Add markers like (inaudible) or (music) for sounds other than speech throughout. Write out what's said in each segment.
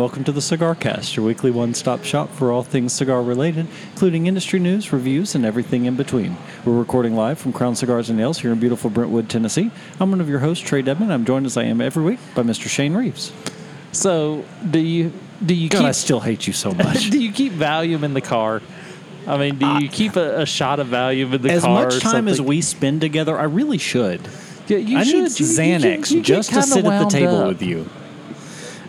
welcome to the Cigar Cast, your weekly one stop shop for all things cigar related, including industry news, reviews, and everything in between. We're recording live from Crown Cigars and Nails here in beautiful Brentwood, Tennessee. I'm one of your hosts, Trae Dedman. I'm joined as I am every week by Mr. Shane Reeves. So, do you do you God, I still hate you so much. (laughs) do you keep Valium in the car? I mean, do you ah. keep a, a shot of Valium in the as car? As much time as we spend together, I really should. yeah, you I should. need You- you Xanax you just to sit at the table up. with you.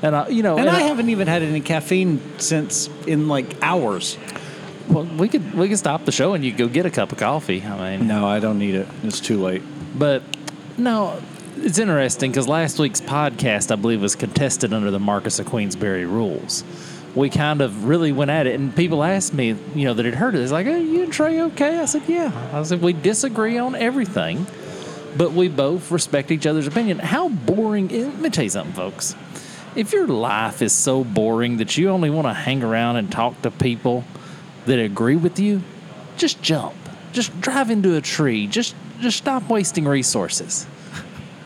And I, you know, And I I- haven't even had any caffeine since in like hours. Well, we could we could stop the show and you go get a cup of coffee. I mean, No, I don't need it. It's too late. But no, it's interesting because last week's podcast, I believe, was contested under the Marquess of Queensberry rules. We kind of really went at it, and people asked me, you know, that had heard it. It's like, "Are you and Trae okay?" I said, "Yeah." I said, "We disagree on everything, but we both respect each other's opinion." How boring? Let me tell you something, folks. If your life is so boring that you only want to hang around and talk to people that agree with you, just jump. Just drive into a tree. Just just stop wasting resources.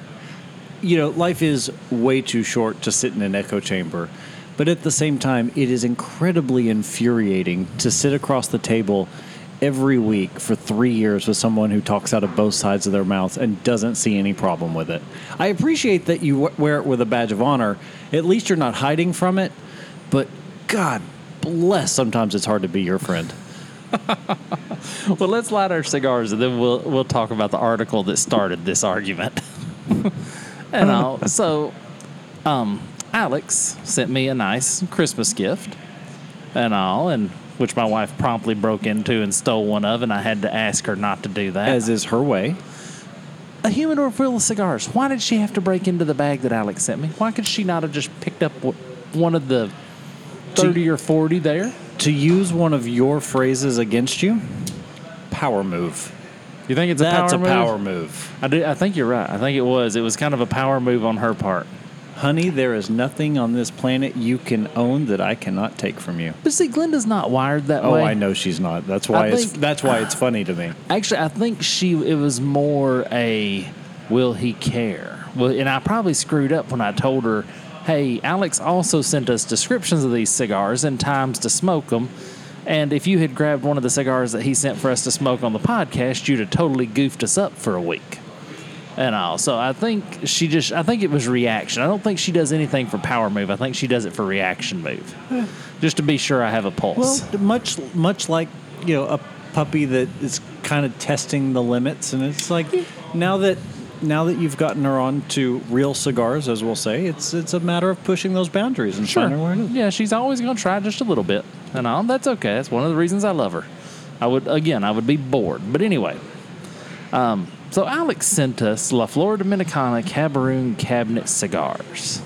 (laughs) you know, life is way too short to sit in an echo chamber. But at the same time, it is incredibly infuriating to sit across the table every week for three years with someone who talks out of both sides of their mouth and doesn't see any problem with it. I appreciate that you wear it with a badge of honor. At least you're not hiding from it. But God bless, sometimes it's hard to be your friend. (laughs) Well, let's light our cigars and then we'll we'll talk about the article that started this argument. (laughs) and all. (laughs) So, um, Alex sent me a nice Christmas gift and all, and which my wife promptly broke into and stole one of, and I had to ask her not to do that. As is her way. a humidor full of cigars. Why did she have to break into the bag that Alex sent me? Why could she not have just picked up one of the thirty or forty there? To use one of your phrases against you, power move. You think it's That's a a power power move? move. I do. I think you're right. I think it was. It was kind of a power move on her part. Honey, there is nothing on this planet you can own that I cannot take from you. But see, Glenda's not wired that way. Oh, way. I know she's not. That's why I it's think- that's why it's funny to me. Actually, I think she. It was more a will he care? Well, and I probably screwed up when I told her, "Hey, Alex also sent us descriptions of these cigars and times to smoke them." And if you had grabbed one of the cigars that he sent for us to smoke on the podcast, you'd have totally goofed us up for a week. And all. So I think she just, I think it was reaction. I don't think she does anything for power move. I think she does it for reaction move. Just to be sure I have a pulse. Well, pulse. much much like you know a puppy that is kind of testing the limits, and it's like now that now that you've gotten her on to real cigars, as we'll say, it's it's a matter of pushing those boundaries and finding where it is. Yeah, she's always going to try just a little bit, and all that's okay. That's one of the reasons I love her. I would again, I would be bored, but anyway. Um, so Alex sent us La Flor Dominicana Cameroon Cabinet cigars.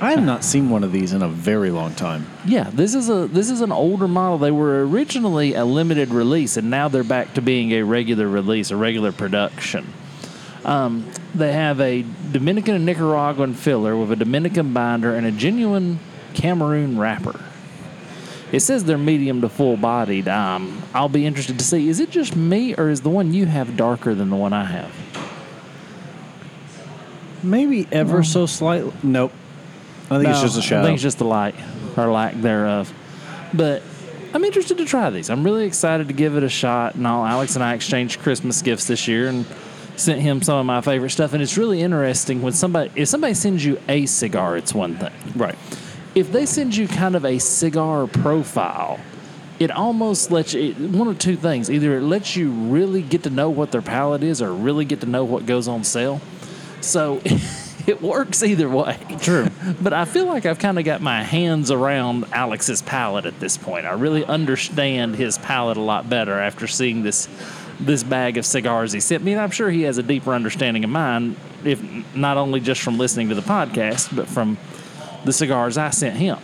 I have not seen one of these in a very long time. Yeah, this is a this is an older model. They were originally a limited release, and now they're back to being a regular release, a regular production. Um, they have a Dominican and Nicaraguan filler with a Dominican binder and a genuine Cameroon wrapper. It says they're medium to full bodied. Um, I'll be interested to see. Is it just me, or is the one you have darker than the one I have? Maybe ever so slightly. Nope. I think it's just a shadow. I think it's just the light or lack thereof. But I'm interested to try these. I'm really excited to give it a shot. And all Alex and I exchanged Christmas gifts this year and sent him some of my favorite stuff. And it's really interesting when somebody if somebody sends you a cigar, it's one thing. right. If they send you kind of a cigar profile, it almost lets you one of two things. Either it lets you really get to know what their palate is or really get to know what goes on sale. So (laughs) it works either way. True. (laughs) But I feel like I've kind of got my hands around Alex's palate at this point. I really understand his palate a lot better after seeing this this bag of cigars he sent me, and I'm sure he has a deeper understanding of mine, if not only just from listening to the podcast, but from the cigars I sent him.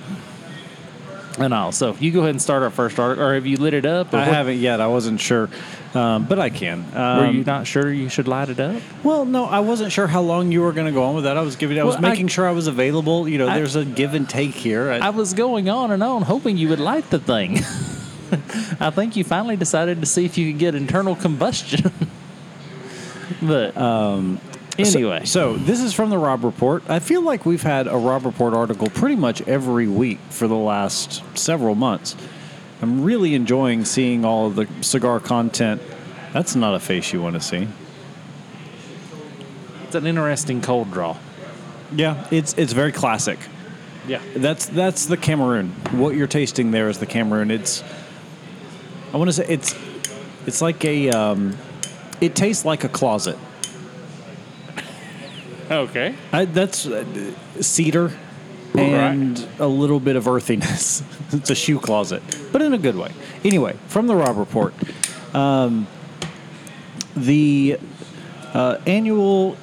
And all. So if you go ahead and start our first article, or have you lit it up? I what- haven't yet. I wasn't sure, um, but I can. Um, Were you not sure you should light it up? Well, no, I wasn't sure how long you were going to go on with that. I was giving. I was Well, I- making sure I was available. You know, I- there's a give and take here. I, I was going on and on, hoping you would light the thing. (laughs) I think you finally decided to see if you could get internal combustion. (laughs) but Anyway, So, this is from the Robb Report. I feel like we've had a Robb Report article pretty much every week for the last several months. I'm really enjoying seeing all of the cigar content. That's not a face you want to see. it's an interesting cold draw. Yeah, it's it's very classic. Yeah. That's that's the Cameroon. What you're tasting there is the Cameroon. It's I want to say it's it's like a um, it tastes like a closet. Okay. I, that's uh, cedar and a little bit of earthiness. (laughs) it's a shoe closet, but in a good way. Anyway, from the Robb Report, um, the uh, annual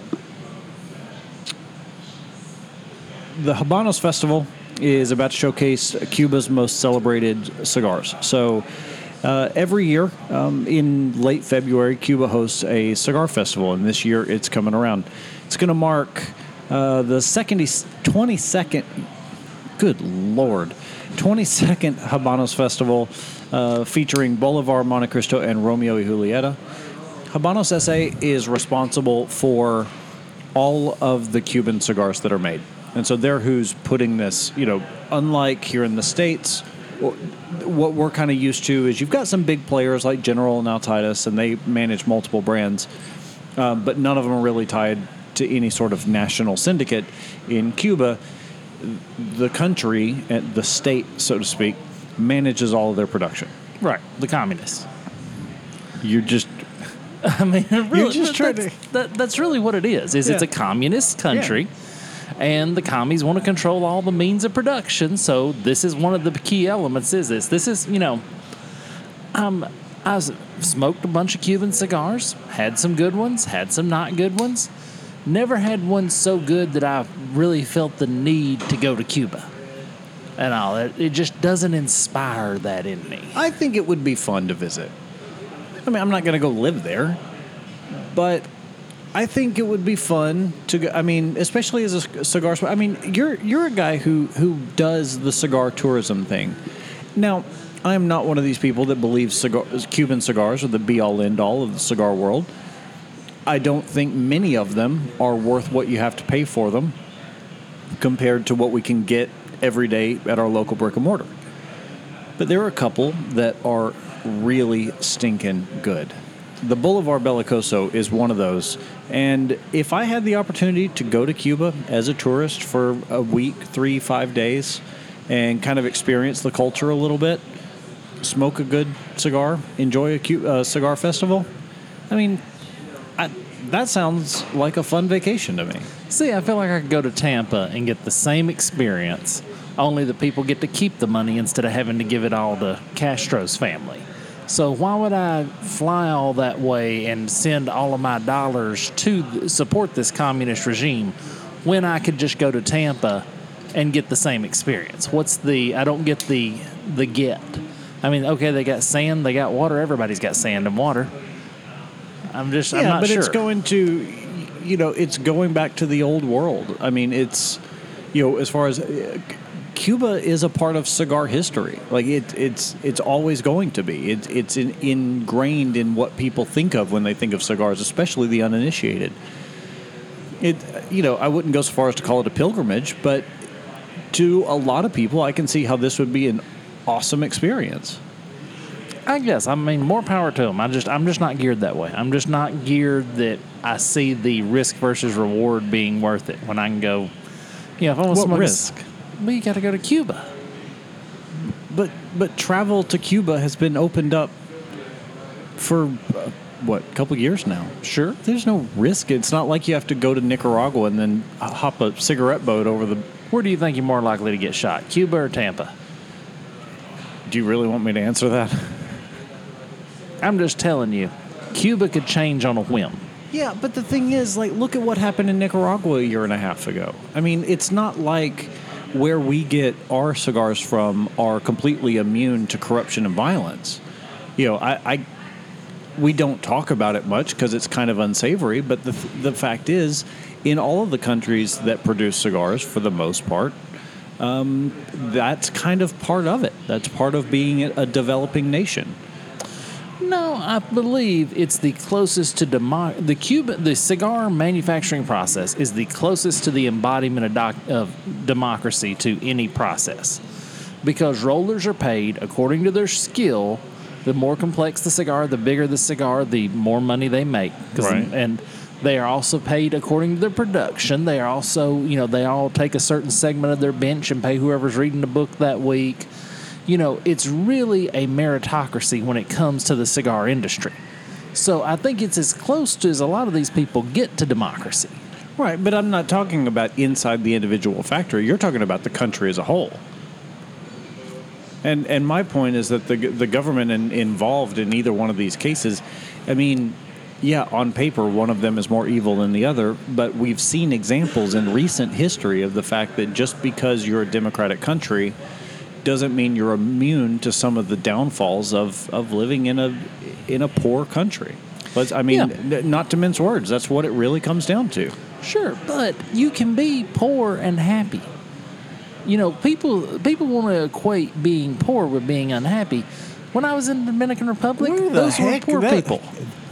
the Habanos Festival is about to showcase Cuba's most celebrated cigars. So. Uh, every year um, in late February, Cuba hosts a cigar festival, and this year it's coming around. It's going to mark uh, the second, 22nd, good lord, 22nd Habanos Festival uh, featuring Bolivar, Montecristo, and Romeo y Julieta. Habanos SA is responsible for all of the Cuban cigars that are made. And so they're who's putting this, you know, unlike here in the States, what we're kind of used to is you've got some big players like General and Altadis, and they manage multiple brands, um, but none of them are really tied to any sort of national syndicate. In Cuba, the country, uh, the state, so to speak, manages all of their production. Right. The communists. You're just (laughs) I mean, really, just trying that's, that, that's really what it is. Is it's a communist country, and the commies want to control all the means of production. So this is one of the key elements. Is this? This is you know, um, I smoked a bunch of Cuban cigars, had some good ones, had some not good ones. Never had one so good that I really felt the need to go to Cuba. And all it, it just doesn't inspire that in me. I think it would be fun to visit. I mean, I'm not going to go live there, but I think it would be fun to go. I mean, especially as a cigar. I mean, you're you're a guy who who does the cigar tourism thing. Now, I am not one of these people that believes cigar, Cuban cigars are the be all end all of the cigar world. I don't think many of them are worth what you have to pay for them compared to what we can get every day at our local brick and mortar. But there are a couple that are really stinking good. The Bolivar Belicoso is one of those. And if I had the opportunity to go to Cuba as a tourist for a week, three, five days, and kind of experience the culture a little bit, smoke a good cigar, enjoy a Cu- uh, cigar festival, I mean, that sounds like a fun vacation to me. See, I feel like I could go to Tampa and get the same experience, only the people get to keep the money instead of having to give it all to Castro's family. So why would I fly all that way and send all of my dollars to support this communist regime when I could just go to Tampa and get the same experience? What's the I don't get the the get. I mean, okay, they got sand, they got water. Everybody's got sand and water. I'm just, I'm yeah, not but sure. it's going to, you know, it's going back to the old world. I mean, it's, you know, as far as uh, Cuba is a part of cigar history. Like it, it's it's always going to be. It, it's in, ingrained in what people think of when they think of cigars, especially the uninitiated. It, you know, I wouldn't go so far as to call it a pilgrimage, but to a lot of people, I can see how this would be an awesome experience. I guess. I mean, more power to them. I just, I'm just not geared that way. I'm just not geared that I see the risk versus reward being worth it when I can go. You know, if I want What to risk? Well, you got to go to Cuba. But but travel to Cuba has been opened up for uh, what a couple years now. Sure. There's no risk. It's not like you have to go to Nicaragua and then hop a cigarette boat over the. Where do you think you're more likely to get shot, Cuba or Tampa? Do you really want me to answer that? I'm just telling you, Cuba could change on a whim. Yeah, but the thing is, like, look at what happened in Nicaragua a year and a half ago. I mean, it's not like where we get our cigars from are completely immune to corruption and violence. You know, I, I we don't talk about it much because it's kind of unsavory. But the the fact is, in all of the countries that produce cigars, for the most part, um, that's kind of part of it. That's part of being a developing nation. No, I believe it's the closest to demo- the Cuban the cigar manufacturing process is the closest to the embodiment of, doc- of democracy to any process, because rollers are paid according to their skill. The more complex the cigar, the bigger the cigar, the more money they make. Right. And they are also paid according to their production. They are also, you know, they all take a certain segment of their bench and pay whoever's reading the book that week you know, it's really a meritocracy when it comes to the cigar industry. So I think it's as close to as a lot of these people get to democracy. Right, but I'm not talking about inside the individual factory. You're talking about the country as a whole. And and my point is that the the government in, involved in either one of these cases, I mean, yeah, on paper one of them is more evil than the other, but we've seen examples in recent history of the fact that just because you're a democratic country doesn't mean you're immune to some of the downfalls of, of living in a in a poor country. Let's, I mean, Yeah. n- not to mince words, that's what it really comes down to. Sure, but you can be poor and happy. You know, people people want to equate being poor with being unhappy. When I was in the Dominican Republic, the those were poor that- people.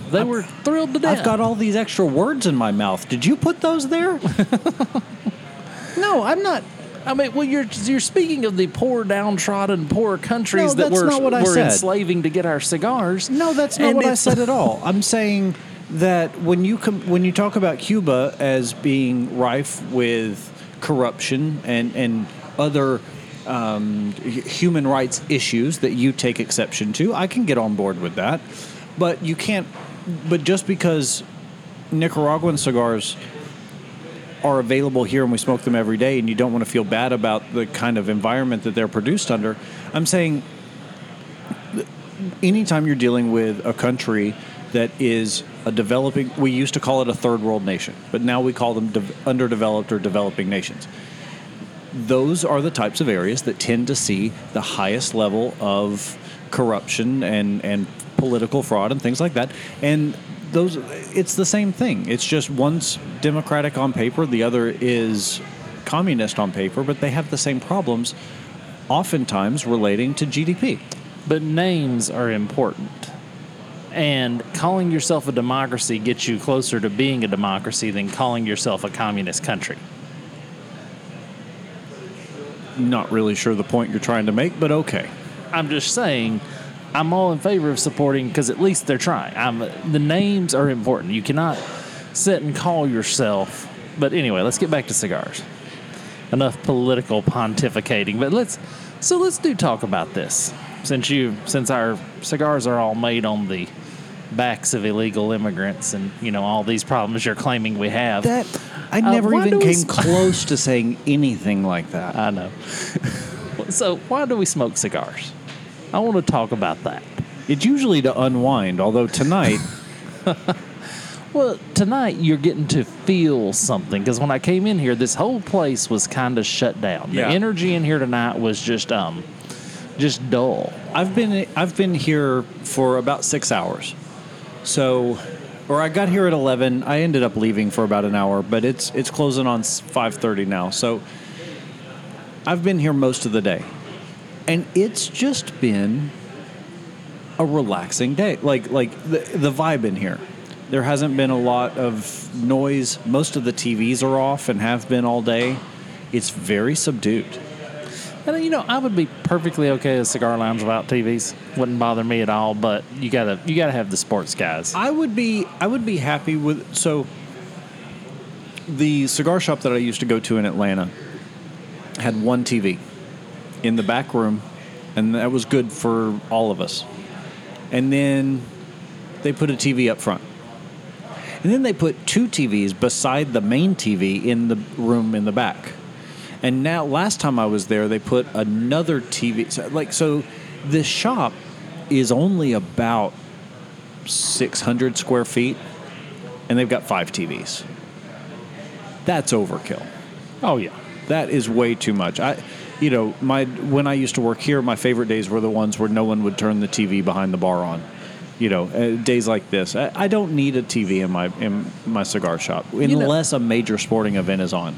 They were thrilled to death. I've got all these extra words in my mouth. Did you put those there? (laughs) no, I'm not. I mean, well, you're you're speaking of the poor, downtrodden, poor countries No, that we're, not what I we're enslaving to get our cigars. No, that's not And what I said at all. I'm saying that when you com- when you talk about Cuba as being rife with corruption and and other um, human rights issues that you take exception to, I can get on board with that. But you can't. But just because Nicaraguan cigars are available here and we smoke them every day, and you don't want to feel bad about the kind of environment that they're produced under, I'm saying anytime you're dealing with a country that is a developing, we used to call it a third world nation, but now we call them de- underdeveloped or developing nations. Those are the types of areas that tend to see the highest level of corruption and, and political fraud and things like that. And those, it's the same thing. It's just one's democratic on paper, the other is communist on paper, but they have the same problems, oftentimes relating to GDP. But names are important. And calling yourself a democracy gets you closer to being a democracy than calling yourself a communist country. Not really sure the point you're trying to make, but okay. I'm just saying, I'm all in favor of supporting because at least they're trying. I'm, the names are important. You cannot sit and call yourself. But anyway, let's get back to cigars. Enough political pontificating, but let's so let's do talk about this. Since you since our cigars are all made on the backs of illegal immigrants and you know all these problems you're claiming we have. That I Uh, never why even came sp- close to saying anything like that. (laughs) I know. so why do we smoke cigars? I want to talk about that. It's usually to unwind, although tonight, (laughs) Well, tonight you're getting to feel something because when I came in here, this whole place was kind of shut down. Yeah. The energy in here tonight was just um, just dull. I've been I've been here for about six hours. So, or I got here at eleven. I ended up leaving for about an hour, but it's it's closing on five thirty now. So, I've been here most of the day, and it's just been a relaxing day. Like like the the vibe in here. There hasn't been a lot of noise. Most of the TVs are off and have been all day. It's very subdued. And you know, I would be perfectly okay a cigar lounge without TVs. Wouldn't bother me at all. But you gotta you gotta have the sports guys. I would be I would be happy with so the cigar shop that I used to go to in Atlanta had one TV in the back room and that was good for all of us. And then they put a TV up front. And then they put two TVs beside the main TV in the room in the back. And now, last time I was there, they put another TV. So, like, so this shop is only about 600 square feet, and they've got five TVs. That's overkill. Oh yeah. That is way too much. I, you know, my when I used to work here, my favorite days were the ones where no one would turn the TV behind the bar on. You know, uh, days like this. I, I don't need a TV in my in my cigar shop know- unless a major sporting event is on.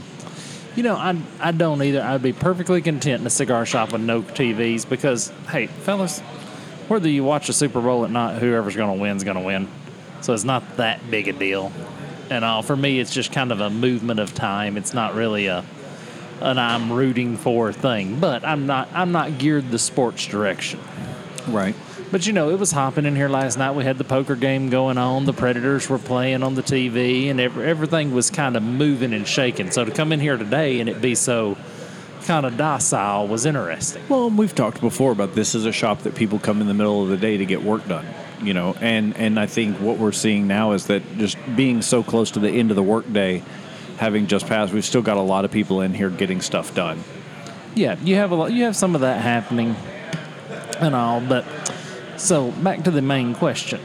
You know, I I don't either. I'd be perfectly content in a cigar shop with no TVs because hey, fellas, whether you watch the Super Bowl or not, whoever's going to win is going to win. So it's not that big a deal. And all for me, it's just kind of a movement of time. It's not really a an I'm rooting for thing. But I'm not I'm not geared the sports direction. Right. But you know, it was hopping in here last night. We had the poker game going on. The Predators were playing on the TV, and every, everything was kind of moving and shaking. So to come in here today and it be so kind of docile was interesting. Well, we've talked before about this is a shop that people come in the middle of the day to get work done. You know, and and I think what we're seeing now is that just being so close to the end of the workday, having just passed, we've still got a lot of people in here getting stuff done. Yeah, you have a lot. You have some of that happening, and all. But so back to the main question.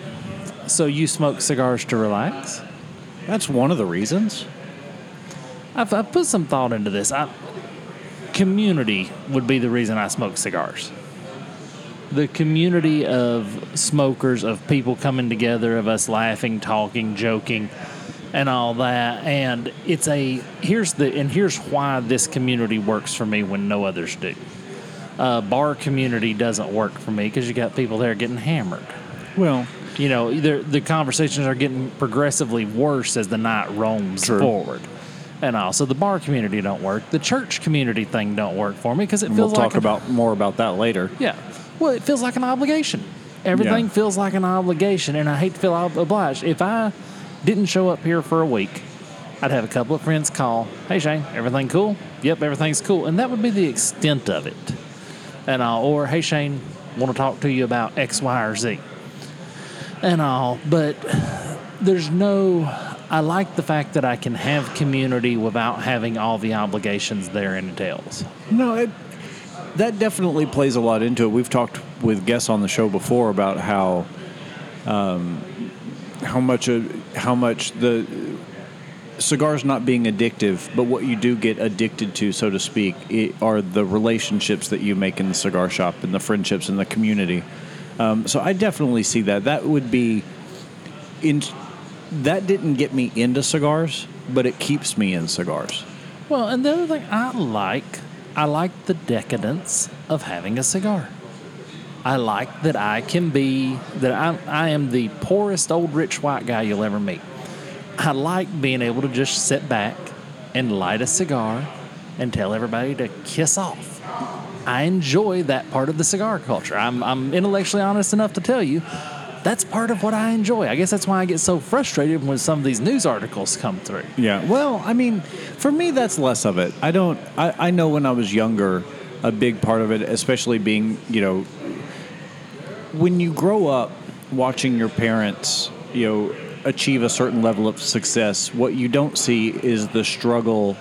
So you smoke cigars to relax? That's one of the reasons. I've, I've put some thought into this. I, community would be the reason I smoke cigars. The community of smokers, of people coming together, of us laughing, talking, joking, and all that. And it's a here's the and here's why this community works for me when no others do. Uh, bar community doesn't work for me because you got people there getting hammered. Well, You know, the conversations are getting progressively worse as the night roams True. forward. And also the bar community don't work. The church community thing don't work for me because it feels we'll feels talk a- about more about that later. yeah. Well, it feels like an obligation. Everything Yeah. feels like an obligation, and I hate to feel obliged. If I didn't show up here for a week, I'd have a couple of friends call, "Hey Shane, everything cool? Yep, everything's cool," and that would be the extent of it. And all, or "Hey Shane, want to talk to you about X, Y, or Z," and all. But there's no. I like the fact that I can have community without having all the obligations there entails. No, it, that definitely plays a lot into it. We've talked with guests on the show before about how um, how much a, how much the cigars not being addictive, but what you do get addicted to, so to speak, are the relationships that you make in the cigar shop and the friendships and the community. Um, so I definitely see that. That would be in. That didn't get me into cigars, but it keeps me in cigars. Well, and the other thing I like, I like the decadence of having a cigar. I like that I can be that I I am the poorest old rich white guy you'll ever meet. I like being able to just sit back and light a cigar and tell everybody to kiss off. I enjoy that part of the cigar culture. I'm I'm intellectually honest enough to tell you that's part of what I enjoy. I guess that's why I get so frustrated when some of these news articles come through. Yeah. Well, I mean, for me, that's less of it. I don't. I, I know when I was younger, a big part of it, especially being, you know, when you grow up watching your parents, you know, achieve a certain level of success, what you don't see is the struggle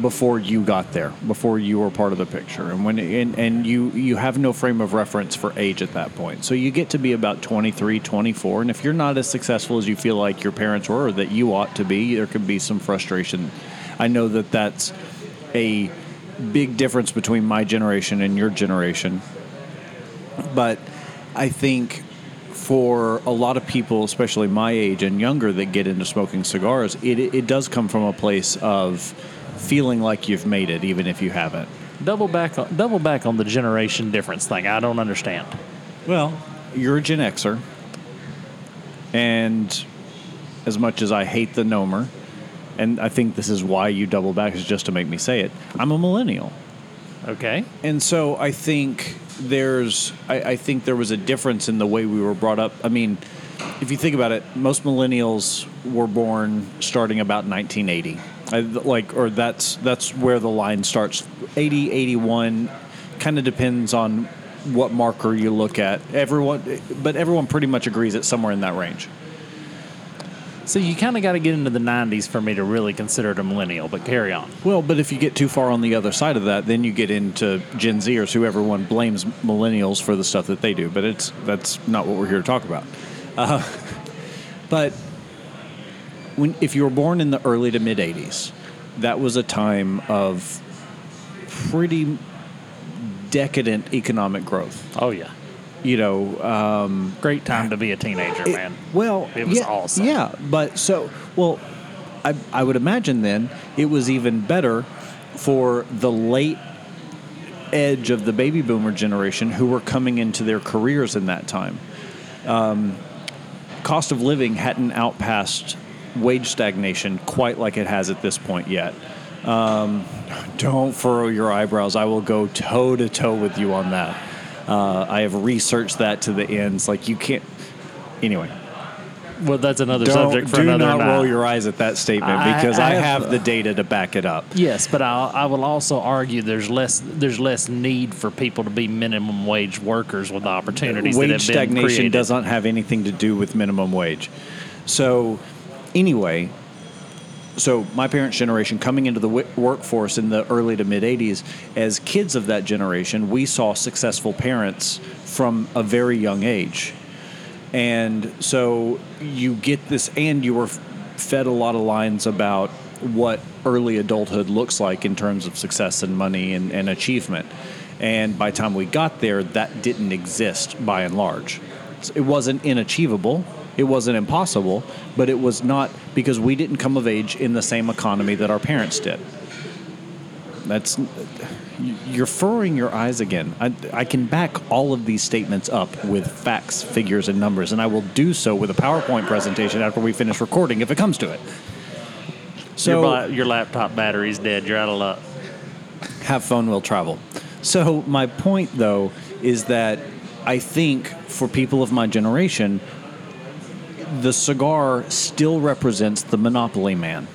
before you got there, before you were part of the picture, and when and, and you you have no frame of reference for age at that point. So you get to be about 23, 24, and if you're not as successful as you feel like your parents were or that you ought to be, there could be some frustration. I know that that's a big difference between my generation and your generation, but I think for a lot of people, especially my age and younger, that get into smoking cigars, it, it does come from a place of feeling like you've made it, even if you haven't. Double back on double back on the generation difference thing. I don't understand. Well, you're a Gen Xer, and as much as I hate the Nomer, and I think this is why you double back is just to make me say it, I'm a millennial. Okay. And so I think there's, I, I think there was a difference in the way we were brought up. I mean, if you think about it, most millennials were born starting about 1980. I, like, or that's that's where the line starts. 80, 81, kind of depends on what marker you look at. Everyone, but everyone pretty much agrees it's somewhere in that range. So you kind of got to get into the 90s for me to really consider it a millennial, but carry on. Well, but if you get too far on the other side of that, then you get into Gen Zers, who everyone blames millennials for the stuff that they do. But it's that's not what we're here to talk about. Uh, (laughs) but when if you were born in the early to mid '80s, that was a time of pretty decadent economic growth. Oh, yeah. You know, um, Great time to be a teenager, it- man. Well, It was yeah, awesome. Yeah, but so well, I I would imagine then it was even better for the late edge of the baby boomer generation who were coming into their careers in that time. Um, cost of living hadn't outpassed wage stagnation quite like it has at this point yet. Um, don't furrow your eyebrows. I will go toe to toe with you on that. Uh, I have researched that to the ends. Like you can't. Anyway, Well, that's another don't subject for do another not night. roll your eyes at that statement I- because I I, have- have the data to back it up. Yes, but I, I will also argue there's less there's less need for people to be minimum wage workers with opportunities that wage have been stagnation created. does not have anything to do with minimum wage. So, anyway, so my parents' generation coming into the wi- workforce in the early to mid 80s, as kids of that generation, we saw successful parents from a very young age. And so you get this, and you were fed a lot of lines about what early adulthood looks like in terms of success and money and, and achievement. And by the time we got there, that didn't exist by and large. It wasn't inachievable, it wasn't impossible, but it was not because we didn't come of age in the same economy that our parents did. That's you're furrowing your eyes again. I, I can back all of these statements up with facts, figures, and numbers, and I will do so with a PowerPoint presentation after we finish recording if it comes to it. So your, your laptop battery's dead. You're out of luck. have fun will travel. So my point though is that I think for people of my generation, the cigar still represents the monopoly man.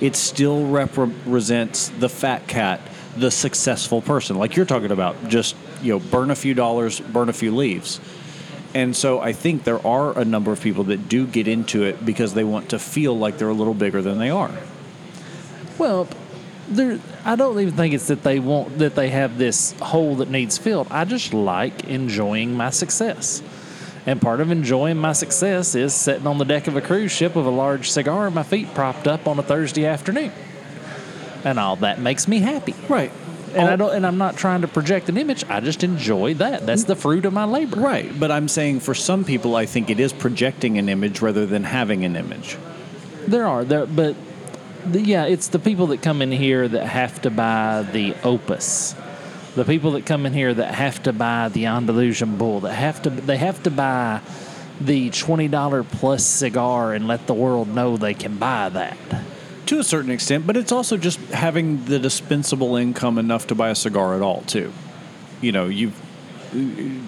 It still represents the fat cat, the successful person, like you're talking about. Just you know, burn a few dollars, burn a few leaves. And so I think there are a number of people that do get into it because they want to feel like they're a little bigger than they are. Well, there. I don't even think it's that they want that they have this hole that needs filled. I just like enjoying my success. And part of enjoying my success is sitting on the deck of a cruise ship with a large cigar and my feet propped up on a Thursday afternoon. And all that makes me happy. Right. And I don't and I'm not trying to project an image. I just enjoy that. That's the fruit of my labor. Right, but I'm saying for some people, I think it is projecting an image rather than having an image. There are there, but the, yeah, it's the people that come in here that have to buy the Opus. The people that come in here that have to buy the Andalusian Bull. That have to they have to buy the twenty dollar plus cigar and let the world know they can buy that. To a certain extent, but it's also just having the dispensable income enough to buy a cigar at all, too. You know, you.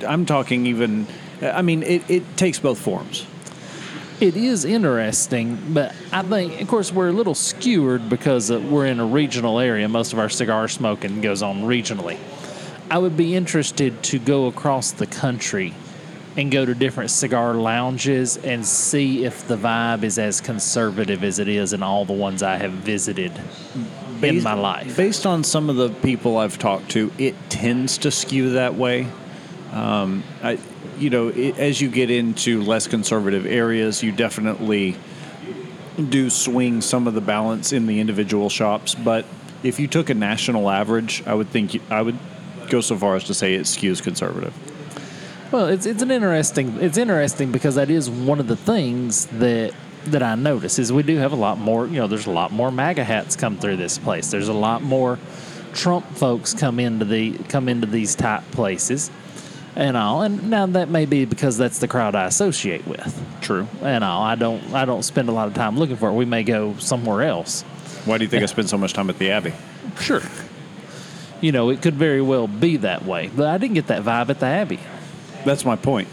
I'm talking even. I mean, it, it takes both forms. It is interesting, but I think, of course, we're a little skewered because uh, we're in a regional area. Most of our cigar smoking goes on regionally. I would be interested to go across the country and go to different cigar lounges and see if the vibe is as conservative as it is in all the ones I have visited in my life. Based on some of the people I've talked to, it tends to skew that way. Um, I, you know, it, as you get into less conservative areas, you definitely do swing some of the balance in the individual shops. But if you took a national average, I would think I would go so far as to say it skews conservative. Well, it's it's an interesting it's interesting because that is one of the things that that I notice is we do have a lot more. You know, there's a lot more MAGA hats come through this place. There's a lot more Trump folks come into the come into these type places, and all. And now that may be because that's the crowd I associate with. True. And all. I don't I don't spend a lot of time looking for it. We may go somewhere else. Why do you think I spend so much time at the Abbey? Sure. You know, it could very well be that way, but I didn't get that vibe at the Abbey. That's my point.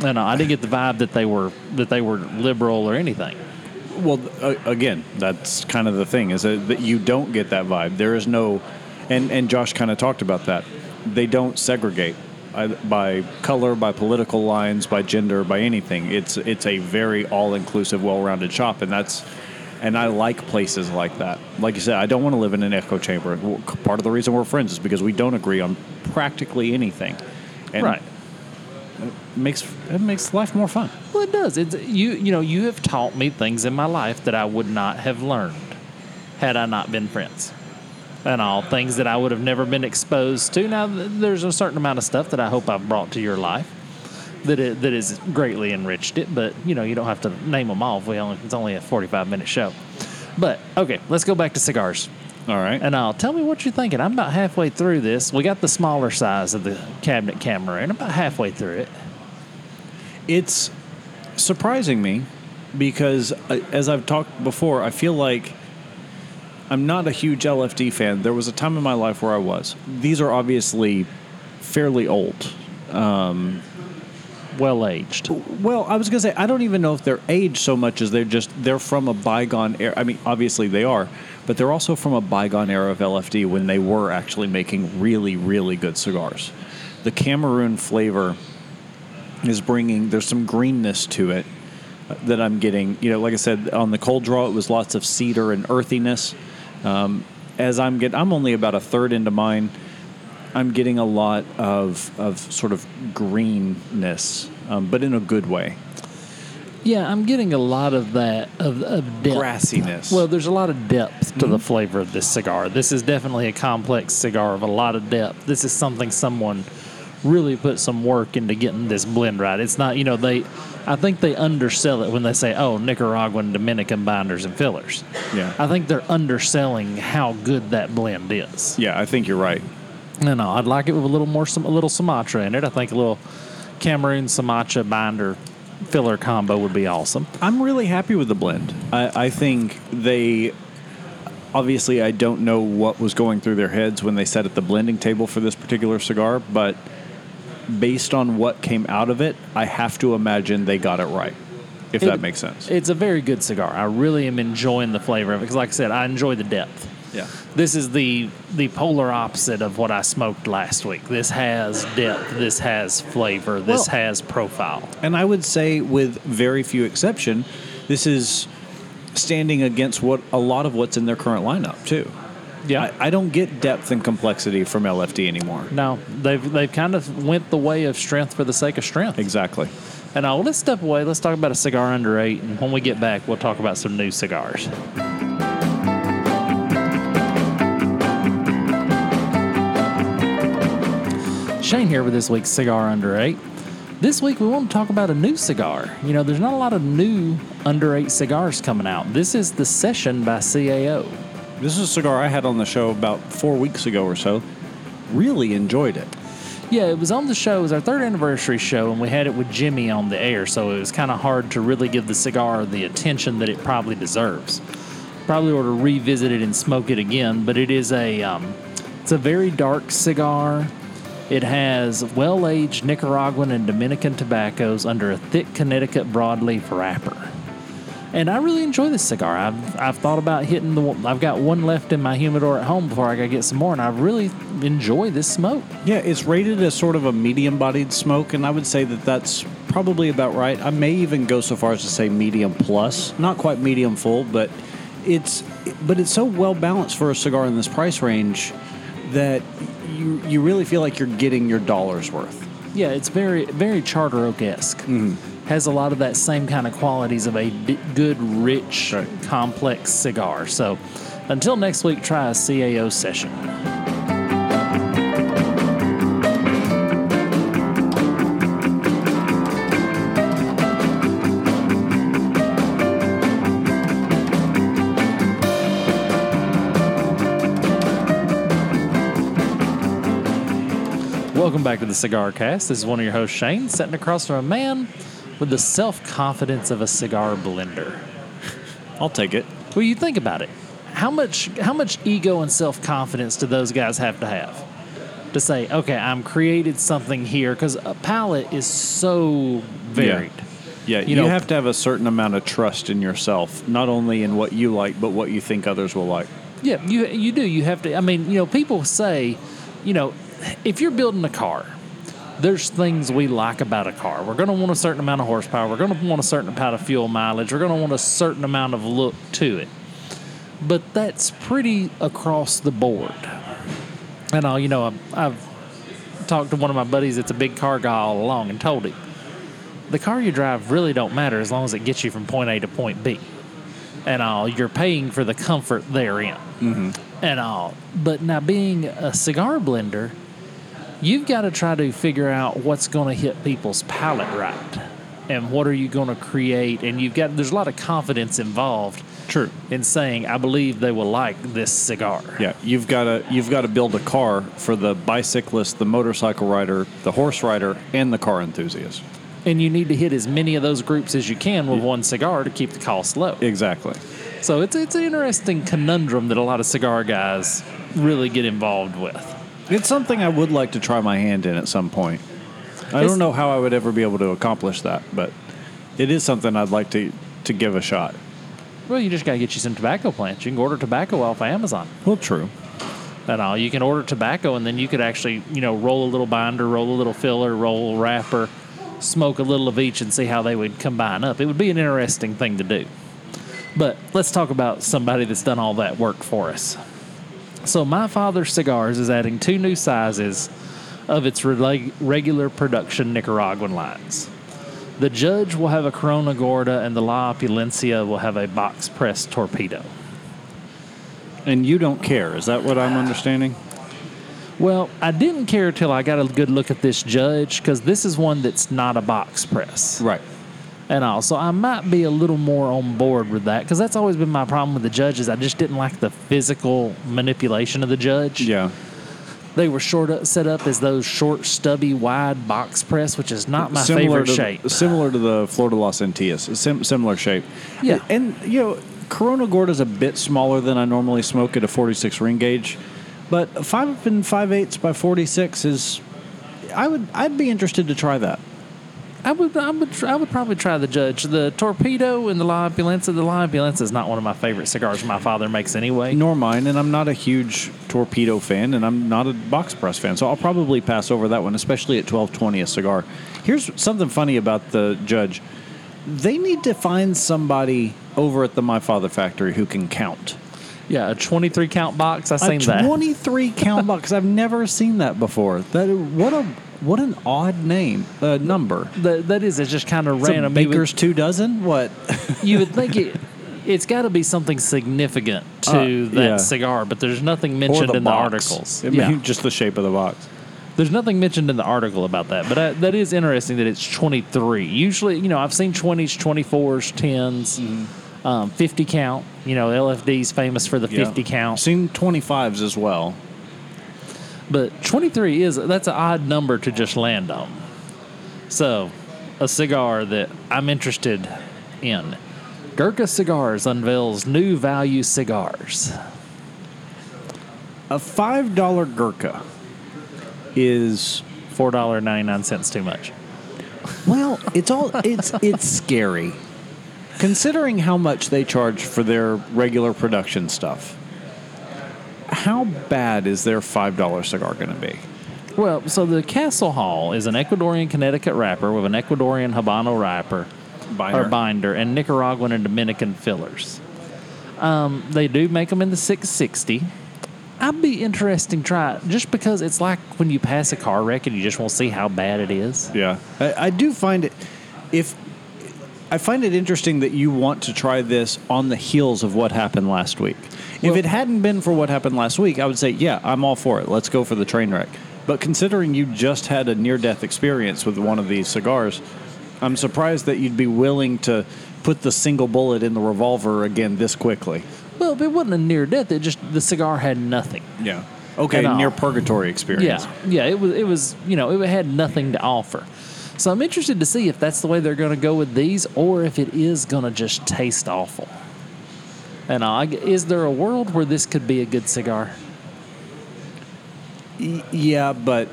No, I didn't get the vibe that they were that they were liberal or anything. Well, uh, again, that's kind of the thing is that, you don't get that vibe. There is no, and and Josh kind of talked about that. They don't segregate by color, by political lines, by gender, by anything. It's it's a very all inclusive, well rounded shop, and that's. And I like places like that. Like you said, I don't want to live in an echo chamber. Part of the reason we're friends is because we don't agree on practically anything. And right. It makes it makes life more fun. Well, it does. It's you. You know, you have taught me things in my life that I would not have learned had I not been friends, and all things that I would have never been exposed to. Now, there's a certain amount of stuff that I hope I've brought to your life that it, that has greatly enriched it. But you know, you don't have to name them all. We only it's only a 45 minute show. But okay, let's go back to cigars. All right. And I'll tell me what you're thinking. I'm about halfway through this. We got the smaller size of the cabinet Cameroon, and about halfway through it. it's surprising me because, uh, as I've talked before, I feel like I'm not a huge LFD fan. There was a time in my life where I was. These are obviously fairly old. Well aged. Well, I was gonna say I don't even know if they're aged so much as they're just they're from a bygone era. I mean, obviously they are, but they're also from a bygone era of LFD when they were actually making really, really good cigars. The Cameroon flavor is bringing there's some greenness to it uh, that I'm getting. You know, like I said on the cold draw, it was lots of cedar and earthiness. Um, as I'm getting, I'm only about a third into mine. I'm getting a lot of of sort of greenness, um, but in a good way. Yeah, I'm getting a lot of that of, of depth. Grassiness. Well, there's a lot of depth to the flavor of this cigar. This is definitely a complex cigar of a lot of depth. This is something someone really put some work into getting this blend right. It's not, you know, they I think they undersell it when they say, "Oh, Nicaraguan, Dominican binders and fillers." Yeah. I think they're underselling how good that blend is. Yeah, I think you're right. No, no, I'd like it with a little more, a little Sumatra in it. I think a little Cameroon Sumatra binder filler combo would be awesome. I'm really happy with the blend. I, I think they obviously I don't know what was going through their heads when they sat at the blending table for this particular cigar, but based on what came out of it, I have to imagine they got it right. If It- that makes sense. It's a very good cigar. I really am enjoying the flavor of it because, like I said, I enjoy the depth. yeah. This is the the polar opposite of what I smoked last week. This has depth. This has flavor. This Well- has profile. And I would say, with very few exception, this is standing against what a lot of what's in their current lineup too. Yeah. I, I don't get depth and complexity from LFD anymore. no, they've they've kind of went the way of strength for the sake of strength. Exactly. And uh, let's step away. Let's talk about a cigar under eight, and when we get back, we'll talk about some new cigars. Shane here with this week's cigar under eight. This week we want to talk about a new cigar. You know, there's not a lot of new under eight cigars coming out. This is the Session by CAO. This is a cigar I had on the show about four weeks ago or so. Really enjoyed it. Yeah, it was on the show. It was our third anniversary show, and we had it with Jimmy on the air, so it was kind of hard to really give the cigar the attention that it probably deserves. Probably ought to revisit it and smoke it again, but it is a um, it's a very dark cigar. It has well-aged Nicaraguan and Dominican tobaccos under a thick Connecticut broadleaf wrapper. And I really enjoy this cigar. I've I've thought about hitting the. I've got one left in my humidor at home before I gotta get some more, and I really enjoy this smoke. Yeah, it's rated as sort of a medium bodied smoke, and I would say that that's probably about right. I may even go so far as to say medium plus. Not quite medium full, but it's but it's so well balanced for a cigar in this price range that you you really feel like you're getting your dollar's worth. Yeah, it's very very Charter Oak esque. Mm-hmm. Has a lot of that same kind of qualities of a d- good, rich, Right. complex cigar. So, until next week, try a CAO session. Welcome back to the Cigar Cast. This is one of your hosts, Shane, sitting across from a man with the self confidence of a cigar blender. I'll take it. Well, you think about it. How much how much ego and self confidence do those guys have to have to say, okay, I'm created something here? Because a palate is so varied. Yeah, You you, know- have to have a certain amount of trust in yourself, not only in what you like, but what you think others will like. Yeah, you you do. You have to. I mean, you know, people say, you know, if you're building a car, there's things we like about a car. We're going to want a certain amount of horsepower. We're going to want a certain amount of fuel mileage. We're going to want a certain amount of look to it. But that's pretty across the board. And I'll, you know, I've, I've talked to one of my buddies that's a big car guy all along and told him the car you drive really don't matter as long as it gets you from point A to point B and all. You're paying for the comfort therein, mm-hmm. and all. But now, being a cigar blender, you've got to try to figure out what's going to hit people's palate right, and what are you going to create. And you've got there's a lot of confidence involved True. in saying, I believe they will like this cigar. Yeah, you've got to you've got to build a car for the bicyclist, the motorcycle rider, the horse rider, and the car enthusiast. And you need to hit as many of those groups as you can with one cigar to keep the cost low. Exactly. So it's, it's an interesting conundrum that a lot of cigar guys really get involved with. It's something I would like to try my hand in at some point. I don't know how I would ever be able to accomplish that, but it is something I'd like to to give a shot. Well, you just got to get you some tobacco plants. You can order tobacco off Amazon. Well, true. and all. You can order tobacco, and then you could actually, you know, roll a little binder, roll a little filler, roll a wrapper, smoke a little of each, and see how they would combine up. It would be an interesting thing to do. But let's talk about somebody that's done all that work for us. So, My Father Cigars is adding two new sizes of its reg- regular production Nicaraguan lines. The Judge will have a Corona Gorda, and the La Opulencia will have a box press torpedo. And you don't care. Is that what I'm understanding? Well, I didn't care till I got a good look at this judge because this is one that's not a box press. Right. And also, I might be a little more on board with that because that's always been my problem with the judges. I just didn't like the physical manipulation of the judge. Yeah. They were short up, set up as those short, stubby, wide box press, which is not my similar favorite to, shape. Similar to the Flor de las Antillas. Uh, sim- similar shape. Yeah. And, you know, Corona Gorda Gorda's a bit smaller than I normally smoke at a 46 ring gauge, but five and five eighths by 46 is. I would. I'd be interested to try that. I would, I would, I would probably try the judge. The torpedo and the La Opulencia. The La Opulencia is not one of my favorite cigars my father makes anyway. Nor mine, and I'm not a huge torpedo fan, and I'm not a box press fan, so I'll probably pass over that one, especially at 1220 a cigar. Here's something funny about the judge. They need to find somebody over at the My Father factory who can count. Yeah, a 23 count box. I A seen that. 23 count box. (laughs) I've never seen that before. That what a what an odd name, uh, number. That, that is, it's just kind of random. You would- baker's two dozen. What? (laughs) You would, think it, it's got to be something significant to Uh, that yeah. cigar, but there's nothing mentioned the in box. the articles. I mean, yeah, just the shape of the box. there's nothing mentioned in the article about that, but I, that is interesting that it's 23. Usually, you know, I've seen 20s, 24s, 10s, Mm-hmm. um, 50 count. You know, LFD's famous for the 50 count. Seen 25s as well. But 23 is that's an odd number to just land on. So, a cigar that I'm interested in. Gurkha Cigars unveils new value cigars. A five dollar Gurkha is Four dollar ninety nine cents too much. well, it's all it's it's scary. Considering how much they charge for their regular production stuff. How bad is their five dollar cigar going to be? Well, so the Castle Hall is an Ecuadorian Connecticut wrapper with an Ecuadorian Habano wrapper Binder. or binder and Nicaraguan and Dominican fillers. Um, they do make them in the 660. I'd be interesting to try it just because it's like when you pass a car wreck and you just want to see how bad it is. Yeah, I, I do find it. If I find it interesting that you want to try this on the heels of what happened last week. If it hadn't been for what happened last week, I would say, yeah, I'm all for it. Let's go for the train wreck. But considering you just had a near death experience with one of these cigars, I'm surprised that you'd be willing to put the single bullet in the revolver again this quickly. Well, it wasn't a near death. It just the cigar had nothing. Yeah. Okay, all. near purgatory experience. Yeah, yeah. It was. It was. You know, it had nothing to offer. So I'm interested to see if that's the way they're going to go with these, or if it is going to just taste awful. And uh, is there a world where this could be a good cigar? Yeah, but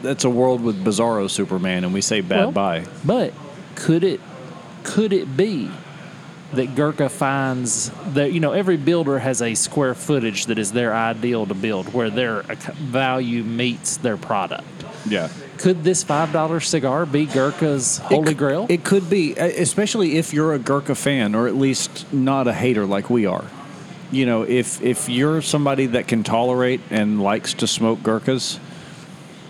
that's a world with Bizarro Superman, and we say bad Well, bye. But could it? Could it be that Gurkha finds that you know every builder has a square footage that is their ideal to build, where their value meets their product. Yeah. Could this five dollar cigar be Gurkha's holy it, grail? It could be, especially if you're a Gurkha fan, or at least not a hater like we are. You know, if if you're somebody that can tolerate and likes to smoke Gurkhas,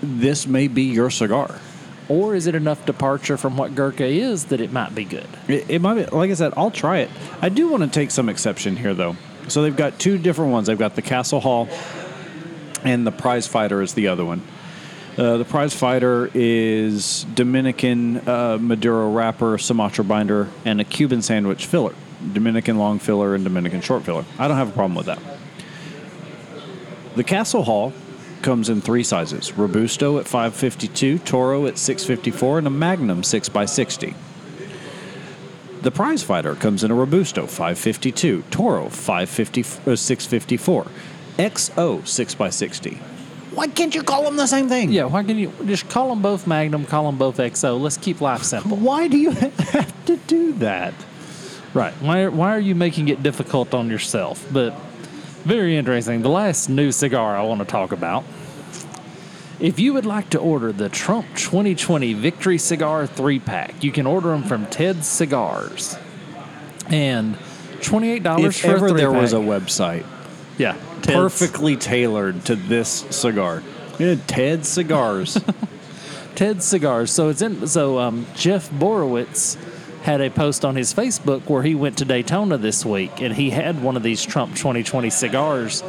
this may be your cigar. Or is it enough departure from what Gurkha is that it might be good? It, it might be, like I said, I'll try it. I do want to take some exception here, though. So they've got two different ones. They've got the Castle Hall, and the Prize Fighter is the other one. Uh, the Prize Fighter is Dominican uh, Maduro wrapper, Sumatra binder, and a Cuban sandwich filler. Dominican long filler and Dominican short filler. I don't have a problem with that. The Castle Hall comes in three sizes: Robusto at 552, Toro at 654, and a Magnum 6x60. The Prize Fighter comes in a Robusto 552, Toro 550, uh, 654, XO 6x60. Why can't you call them the same thing? Yeah, why can't you just call them both Magnum, call them both XO? Let's keep life simple. Why do you (laughs) have to do that? Right. Why, why are you making it difficult on yourself? But very interesting. The last new cigar I want to talk about. If you would like to order the Trump 2020 Victory Cigar 3 pack, you can order them from Ted's Cigars. And $28 If for ever there was a website yeah, Ted's, perfectly tailored to this cigar, yeah, Ted Cigars. (laughs) Ted's Cigars. So it's in. So um, Jeff Borowitz had a post on his Facebook where he went to Daytona this week, and he had one of these Trump 2020 cigars,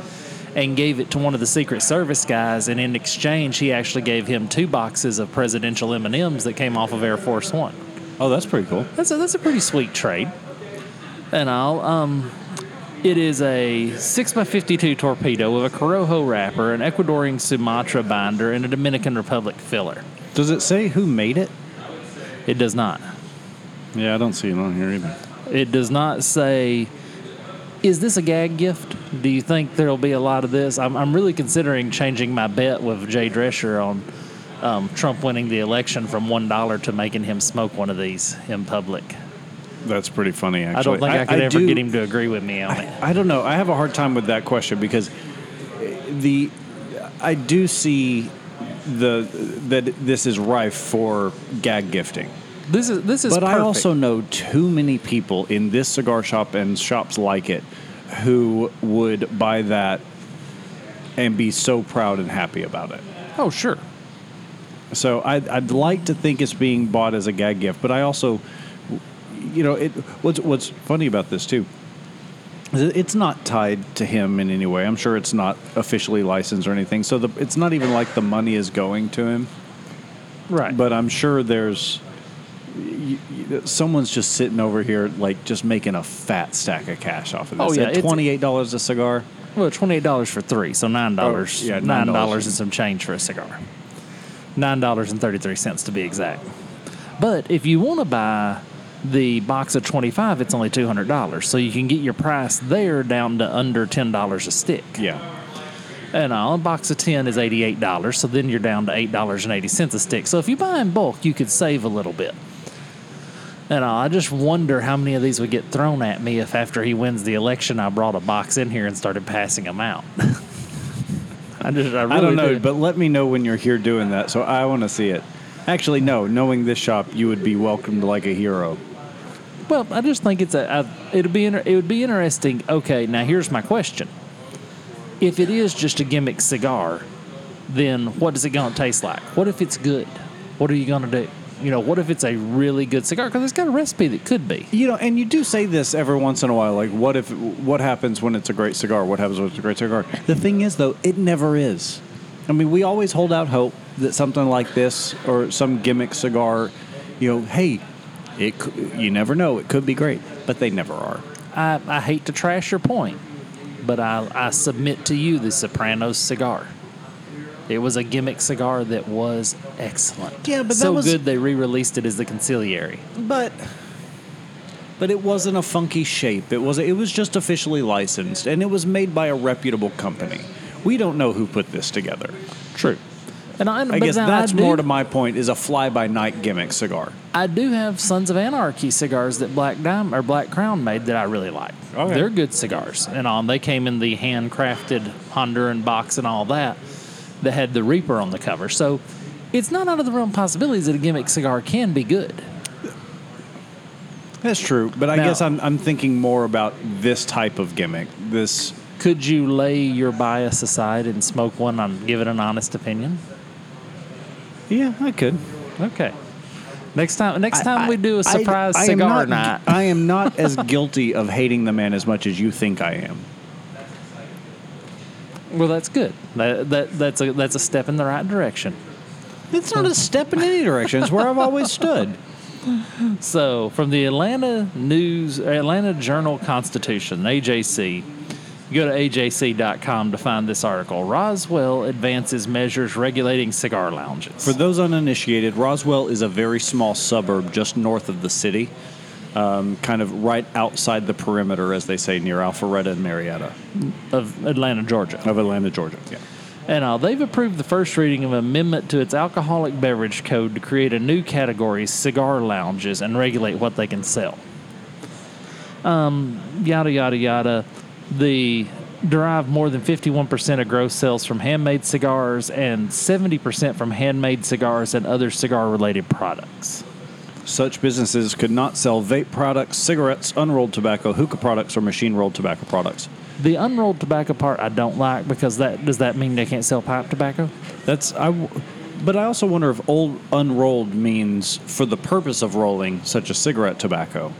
and gave it to one of the Secret Service guys, and in exchange, he actually gave him two boxes of presidential M and M's that came off of Air Force One. oh, that's pretty cool. That's a, that's a pretty sweet trade. And I'll um, it is a six x fifty-two torpedo with a Corojo wrapper, an Ecuadorian Sumatra binder, and a Dominican Republic filler. Does it say who made it? It does not. Yeah, I don't see it on here either. It does not say. Is this a gag gift? Do you think there'll be a lot of this? I'm, I'm really considering changing my bet with Jay Drescher on um, Trump winning the election from one dollar to making him smoke one of these in public. That's pretty funny. Actually, I don't think I, could ever do- get him to agree with me on it. I don't know. I have a hard time with that question because the I do see the that this is rife for gag gifting. This is this is. But I also know too many people in this cigar shop and shops like it who would buy that and be so proud and happy about it. Oh sure. So I'd, I'd like to think it's being bought as a gag gift, but I also, you know, it. What's what's funny about this too? is It's not tied to him in any way. I'm sure it's not officially licensed or anything. So the, it's not even like the money is going to him. Right. But I'm sure there's someone's just sitting over here, like just making a fat stack of cash off of this. Oh, yeah, At twenty eight dollars a cigar. Well, twenty eight dollars for three, so nine oh, dollars. Oh, yeah, $9 and some change for a cigar. Nine dollars and thirty three cents to be exact. But if you want to buy the box of twenty five, it's only two hundred dollars, so you can get your price there down to under ten dollars a stick. Yeah. And uh, a box of ten is eighty eight dollars, so then you're down to eight dollars and eighty cents a stick. So if you buy in bulk, you could save a little bit. And uh, I just wonder how many of these would get thrown at me if after he wins the election, I brought a box in here and started passing them out. (laughs) I just, I, really I don't know, do. but let me know when you're here doing that. So I want to see it. Actually, no. Knowing this shop, you would be welcomed like a hero. Well, I just think it's a, a it'd be inter- it would be interesting. Okay, now here's my question: If it is just a gimmick cigar, then what is it going to taste like? What if it's good? What are you going to do? You know, what if it's a really good cigar? Because it's got a recipe that could be. You know, and you do say this every once in a while. Like, what if? What happens when it's a great cigar? What happens when it's a great cigar? The thing is, though, it never is. I mean, we always hold out hope that something like this or some gimmick cigar, you know, hey, it. You never know. It could be great, but they never are. I, I hate to trash your point, but I, I submit to you the Sopranos cigar. It was a gimmick cigar that was excellent. Yeah, but that so was- good they re-released it as the Conciliary. But but it wasn't a funky shape. It was it was just officially licensed and it was made by a reputable company. We don't know who put this together. True. And I, I guess that's I do, more to my point is a fly by night gimmick cigar. I do have Sons of Anarchy cigars that Black Diamond or Black Crown made that I really like. Okay. They're good cigars, and um, they came in the handcrafted Honduran box and all that. That had the Reaper on the cover, so it's not out of the realm of possibilities that a gimmick cigar can be good. That's true, but I Now- guess I'm I'm thinking more about this type of gimmick. This Could you lay your bias aside and smoke one and give it an honest opinion? Yeah, I could. Okay. Next time, next time I- we do a surprise I am cigar not, night. I am not as (laughs) guilty of hating the man as much as you think I am. well, that's good. That, that that's a that's a step in the right direction. It's not a step in any direction. It's where I've always stood. So, from the Atlanta News, Atlanta Journal Constitution, AJC, go to ajc.com to find this article. Roswell advances measures regulating cigar lounges. For those uninitiated, Roswell is a very small suburb just north of the city, um, kind of right outside the perimeter, as they say, near Alpharetta and Marietta of Atlanta, Georgia. of Atlanta, Georgia. Yeah. And uh, they've approved the first reading of an amendment to its alcoholic beverage code to create a new category, cigar lounges, and regulate what they can sell. Um, yada, yada, yada. The derive more than 51% of gross sales from handmade cigars and 70% from handmade cigars and other cigar related products. Such businesses could not sell vape products, cigarettes, unrolled tobacco, hookah products, or machine rolled tobacco products. The unrolled tobacco part I don't like because that does that mean they can't sell pipe tobacco? That's I. But I also wonder if old unrolled means for the purpose of rolling, such as cigarette tobacco,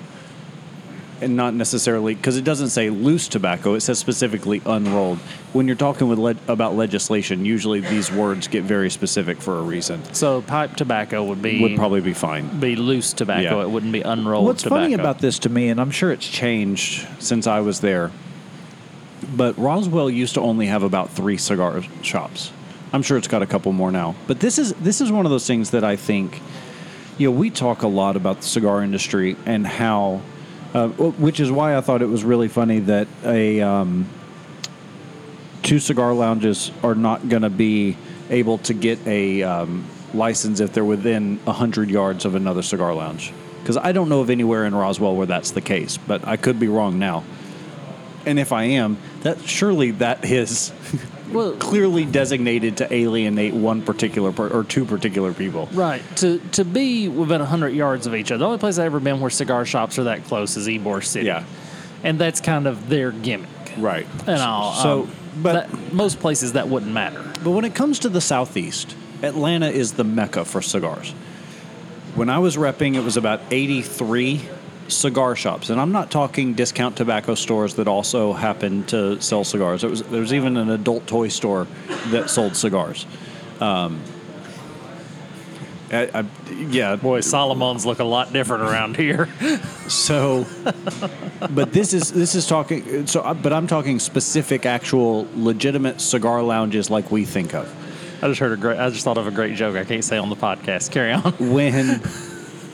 and not necessarily because it doesn't say loose tobacco. It says specifically unrolled. When you're talking with le- about legislation, usually these words get very specific for a reason. So pipe tobacco would be Would probably be fine. be loose tobacco. Yeah. It wouldn't be unrolled What's tobacco. funny about this to me, and I'm sure it's changed since I was there, but Roswell used to only have about three cigar shops. I'm sure it's got a couple more now. But this is this is one of those things that I think, you know, we talk a lot about the cigar industry and how, uh, which is why I thought it was really funny that a um, two cigar lounges are not going to be able to get a um, license if they're within 100 yards of another cigar lounge. Because I don't know of anywhere in Roswell where that's the case, but I could be wrong now. And if I am, that surely that is Well- (laughs) clearly designated to alienate one particular per, or two particular people. Right. To to be within 100 yards of each other. The only place I've ever been where cigar shops are that close is Ybor City. Yeah. And that's kind of their gimmick. Right. And all. So, um, but that- most places that wouldn't matter. But when it comes to the Southeast, Atlanta is the mecca for cigars. When I was repping, it was about 83 cigar shops, and I'm not talking discount tobacco stores that also happen to sell cigars. It was there was even an adult toy store that sold cigars. Um, I, I, yeah, Boy, Solomon's look a lot different around here. (laughs) so, but this is this is talking. So, but I'm talking specific, actual, legitimate cigar lounges like we think of. I just heard a great. I just thought of a great joke. I can't say on the podcast. Carry on. when uh, (laughs)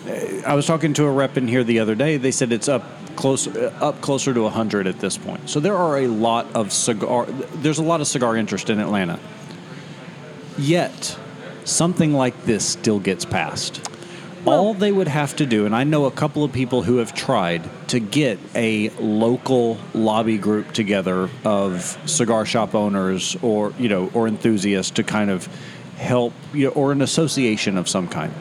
I was talking to a rep in here the other day, they said it's up close uh, up closer to 100 at this point. So there are a lot of cigar there's a lot of cigar interest in Atlanta. Yet something like this still gets passed. All they would have to do, and I know a couple of people who have tried to get a local lobby group together of cigar shop owners or you know or enthusiasts to kind of help you know, or an association of some kind.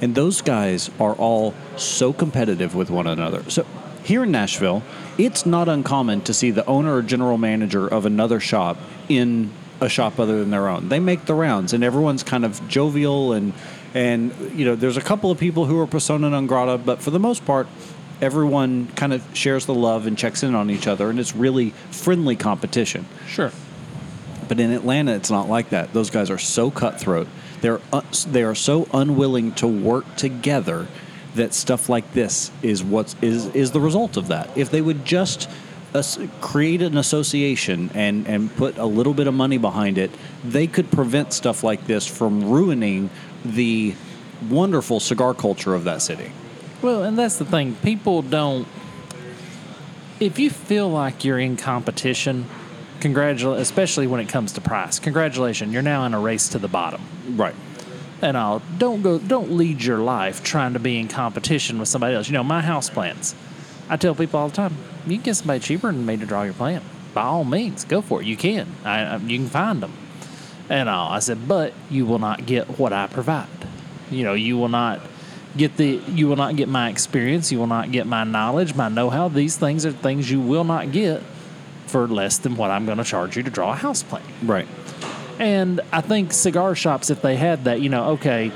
And those guys are all so competitive with one another. So here in Nashville, it's not uncommon to see the owner or general manager of another shop in a shop other than their own. They make the rounds, and everyone's kind of jovial and and you know there's a couple of people who are persona non grata, but for the most part, everyone kind of shares the love and checks in on each other, and it's really friendly competition. Sure. But in Atlanta, it's not like that. Those guys are so cutthroat. They're uh, they are so unwilling to work together that stuff like this is what is is the result of that. If they would just create an association and and put a little bit of money behind it, they could prevent stuff like this from ruining the wonderful cigar culture of that city. Well, and that's the thing. People don't. If you feel like you're in competition, congratulate, especially when it comes to price. Congratulations, you're now in a race to the bottom. Right. And I'll don't go, don't lead your life trying to be in competition with somebody else. You know, my house plans. I tell people all the time, you can get somebody cheaper than me to draw your plan. By all means, go for it. You can. I, I, you can find them. And all. I said, but you will not get what I provide. You know, you will not get the you will not get my experience. You will not get my knowledge, my know-how. These things are things you will not get for less than what I'm going to charge you to draw a house plan. Right. And I think cigar shops, if they had that, you know, okay,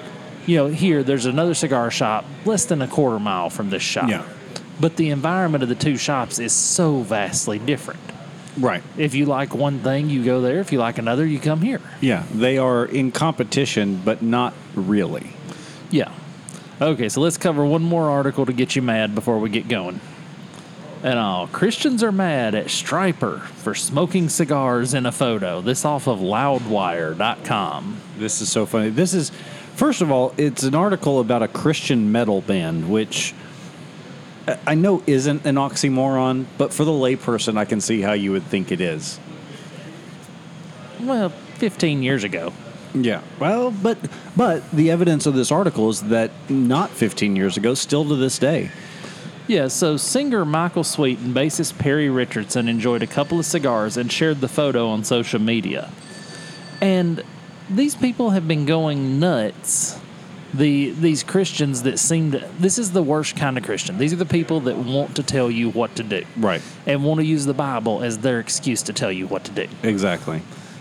you know, here there's another cigar shop less than a quarter mile from this shop. Yeah. But the environment of the two shops is so vastly different. Right. If you like one thing, you go there. If you like another, you come here. Yeah, they are in competition, but not really. Yeah. Okay, so let's cover one more article to get you mad before we get going. And all Christians are mad at Stryper for smoking cigars in a photo. This off of loudwire.com. This is so funny. This is, first of all, it's an article about a Christian metal band, which I- know isn't an oxymoron, but for the layperson, I can see how you would think it is. Well, 15 years ago. Yeah. Well, but but the evidence of this article is that not 15 years ago, still to this day. Yeah, so singer Michael Sweet and bassist Perry Richardson enjoyed a couple of cigars and shared the photo on social media. And these people have been going nuts. The these Christians that seem to this is the worst kind of Christian. These are the people that want to tell you what to do. Right. And want to use the Bible as their excuse to tell you what to do. Exactly.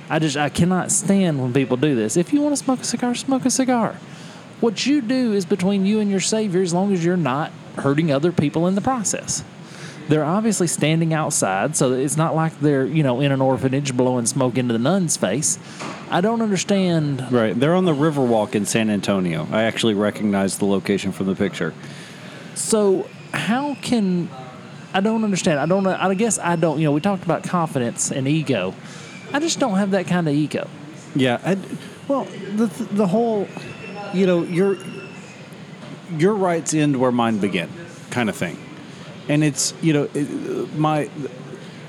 I just I cannot stand when people do this. If you want to smoke a cigar, smoke a cigar. What you do is between you and your Savior as long as you're not hurting other people in the process. They're obviously standing outside, so it's not like they're, you know, in an orphanage blowing smoke into the nun's face. I don't understand. Right. They're on the Riverwalk in San Antonio. I actually recognize the location from the picture. So, how can I don't understand. I don't I guess I don't, you know, we talked about confidence and ego. I just don't have that kind of ego. Yeah. I, well, the the whole, you know, your your rights end where mine begin, kind of thing, and it's you know, it, my.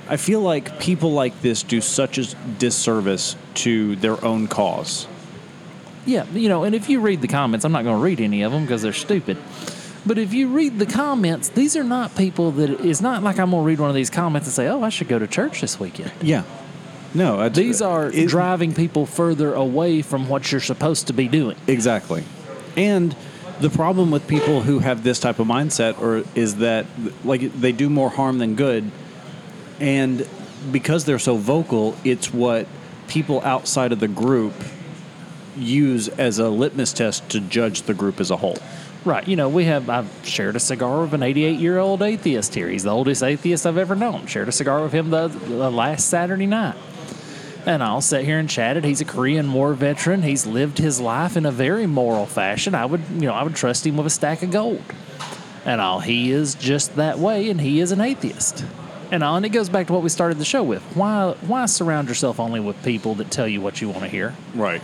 I feel like people like this do such a disservice to their own cause. Yeah, you know, and if you read the comments, I'm not going to read any of them because they're stupid. But if you read the comments, these are not people that it's not like I'm going to read one of these comments and say, "Oh, I should go to church this weekend." Yeah. No, I- These are it- driving people further away from what you're supposed to be doing. Exactly. And the problem with people who have this type of mindset or is that like they do more harm than good and because they're so vocal, it's what people outside of the group use as a litmus test to judge the group as a whole. Right. You know, we have, I've shared a cigar with an 88 year old atheist here. He's the oldest atheist I've ever known. Shared a cigar with him the, the last Saturday night. And I'll sit here and chat it. He's a Korean War veteran. He's lived his life in a very moral fashion. I would, you know, I would trust him with a stack of gold. And all he is just that way, and he is an atheist. And all, and it goes back to what we started the show with. Why, why surround yourself only with people that tell you what you want to hear? Right.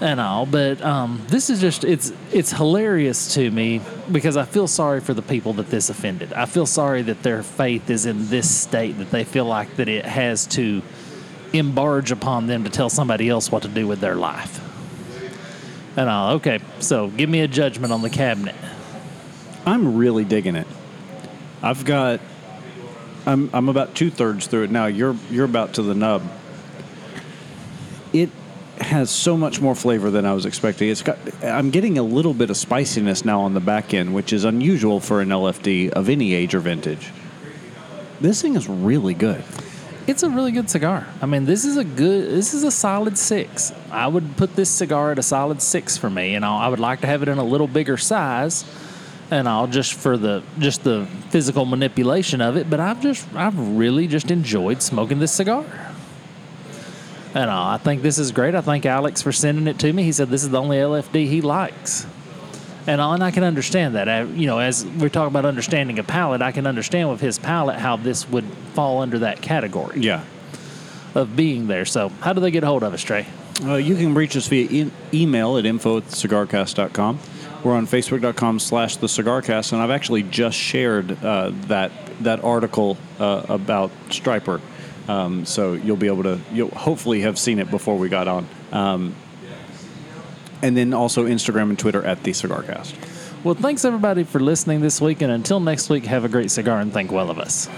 and all, but um, this is just it's it's hilarious to me because I feel sorry for the people that this offended. I feel sorry that their faith is in this state that they feel like that it has to embarge upon them to tell somebody else what to do with their life. And I'll, okay, so give me a judgment on the cabinet. I'm really digging it. I've got I'm I'm about two thirds through it now. You're you're about to the nub. It has so much more flavor than I was expecting. It's got I'm getting a little bit of spiciness now on the back end, which is unusual for an LFD of any age or vintage. This thing is really good. It's a really good cigar. I mean, this is a good, this is a solid six. I would put this cigar at a solid six for me, and I'll, I would like to have it in a little bigger size, and I'll just for the just the physical manipulation of it. But I've just, I've really just enjoyed smoking this cigar, and uh, I think this is great. I thank Alex for sending it to me. He said this is the only LFD he likes. And, and I can understand that. I, you know, as we're talking about understanding a palate, I can understand with his palate how this would fall under that category Yeah. of being there. So, how do they get a hold of us, Trae? Uh, you can reach us via e- email at info at cigarcast.com. We're on facebook.com slash the cigarcast, and I've actually just shared uh, that that article uh, about Stryper. Um, so you'll be able to, you'll hopefully have seen it before we got on. Um, and then also Instagram and Twitter at the cigarcast. Well, thanks everybody for listening this week, and until next week, have a great cigar and think well of us.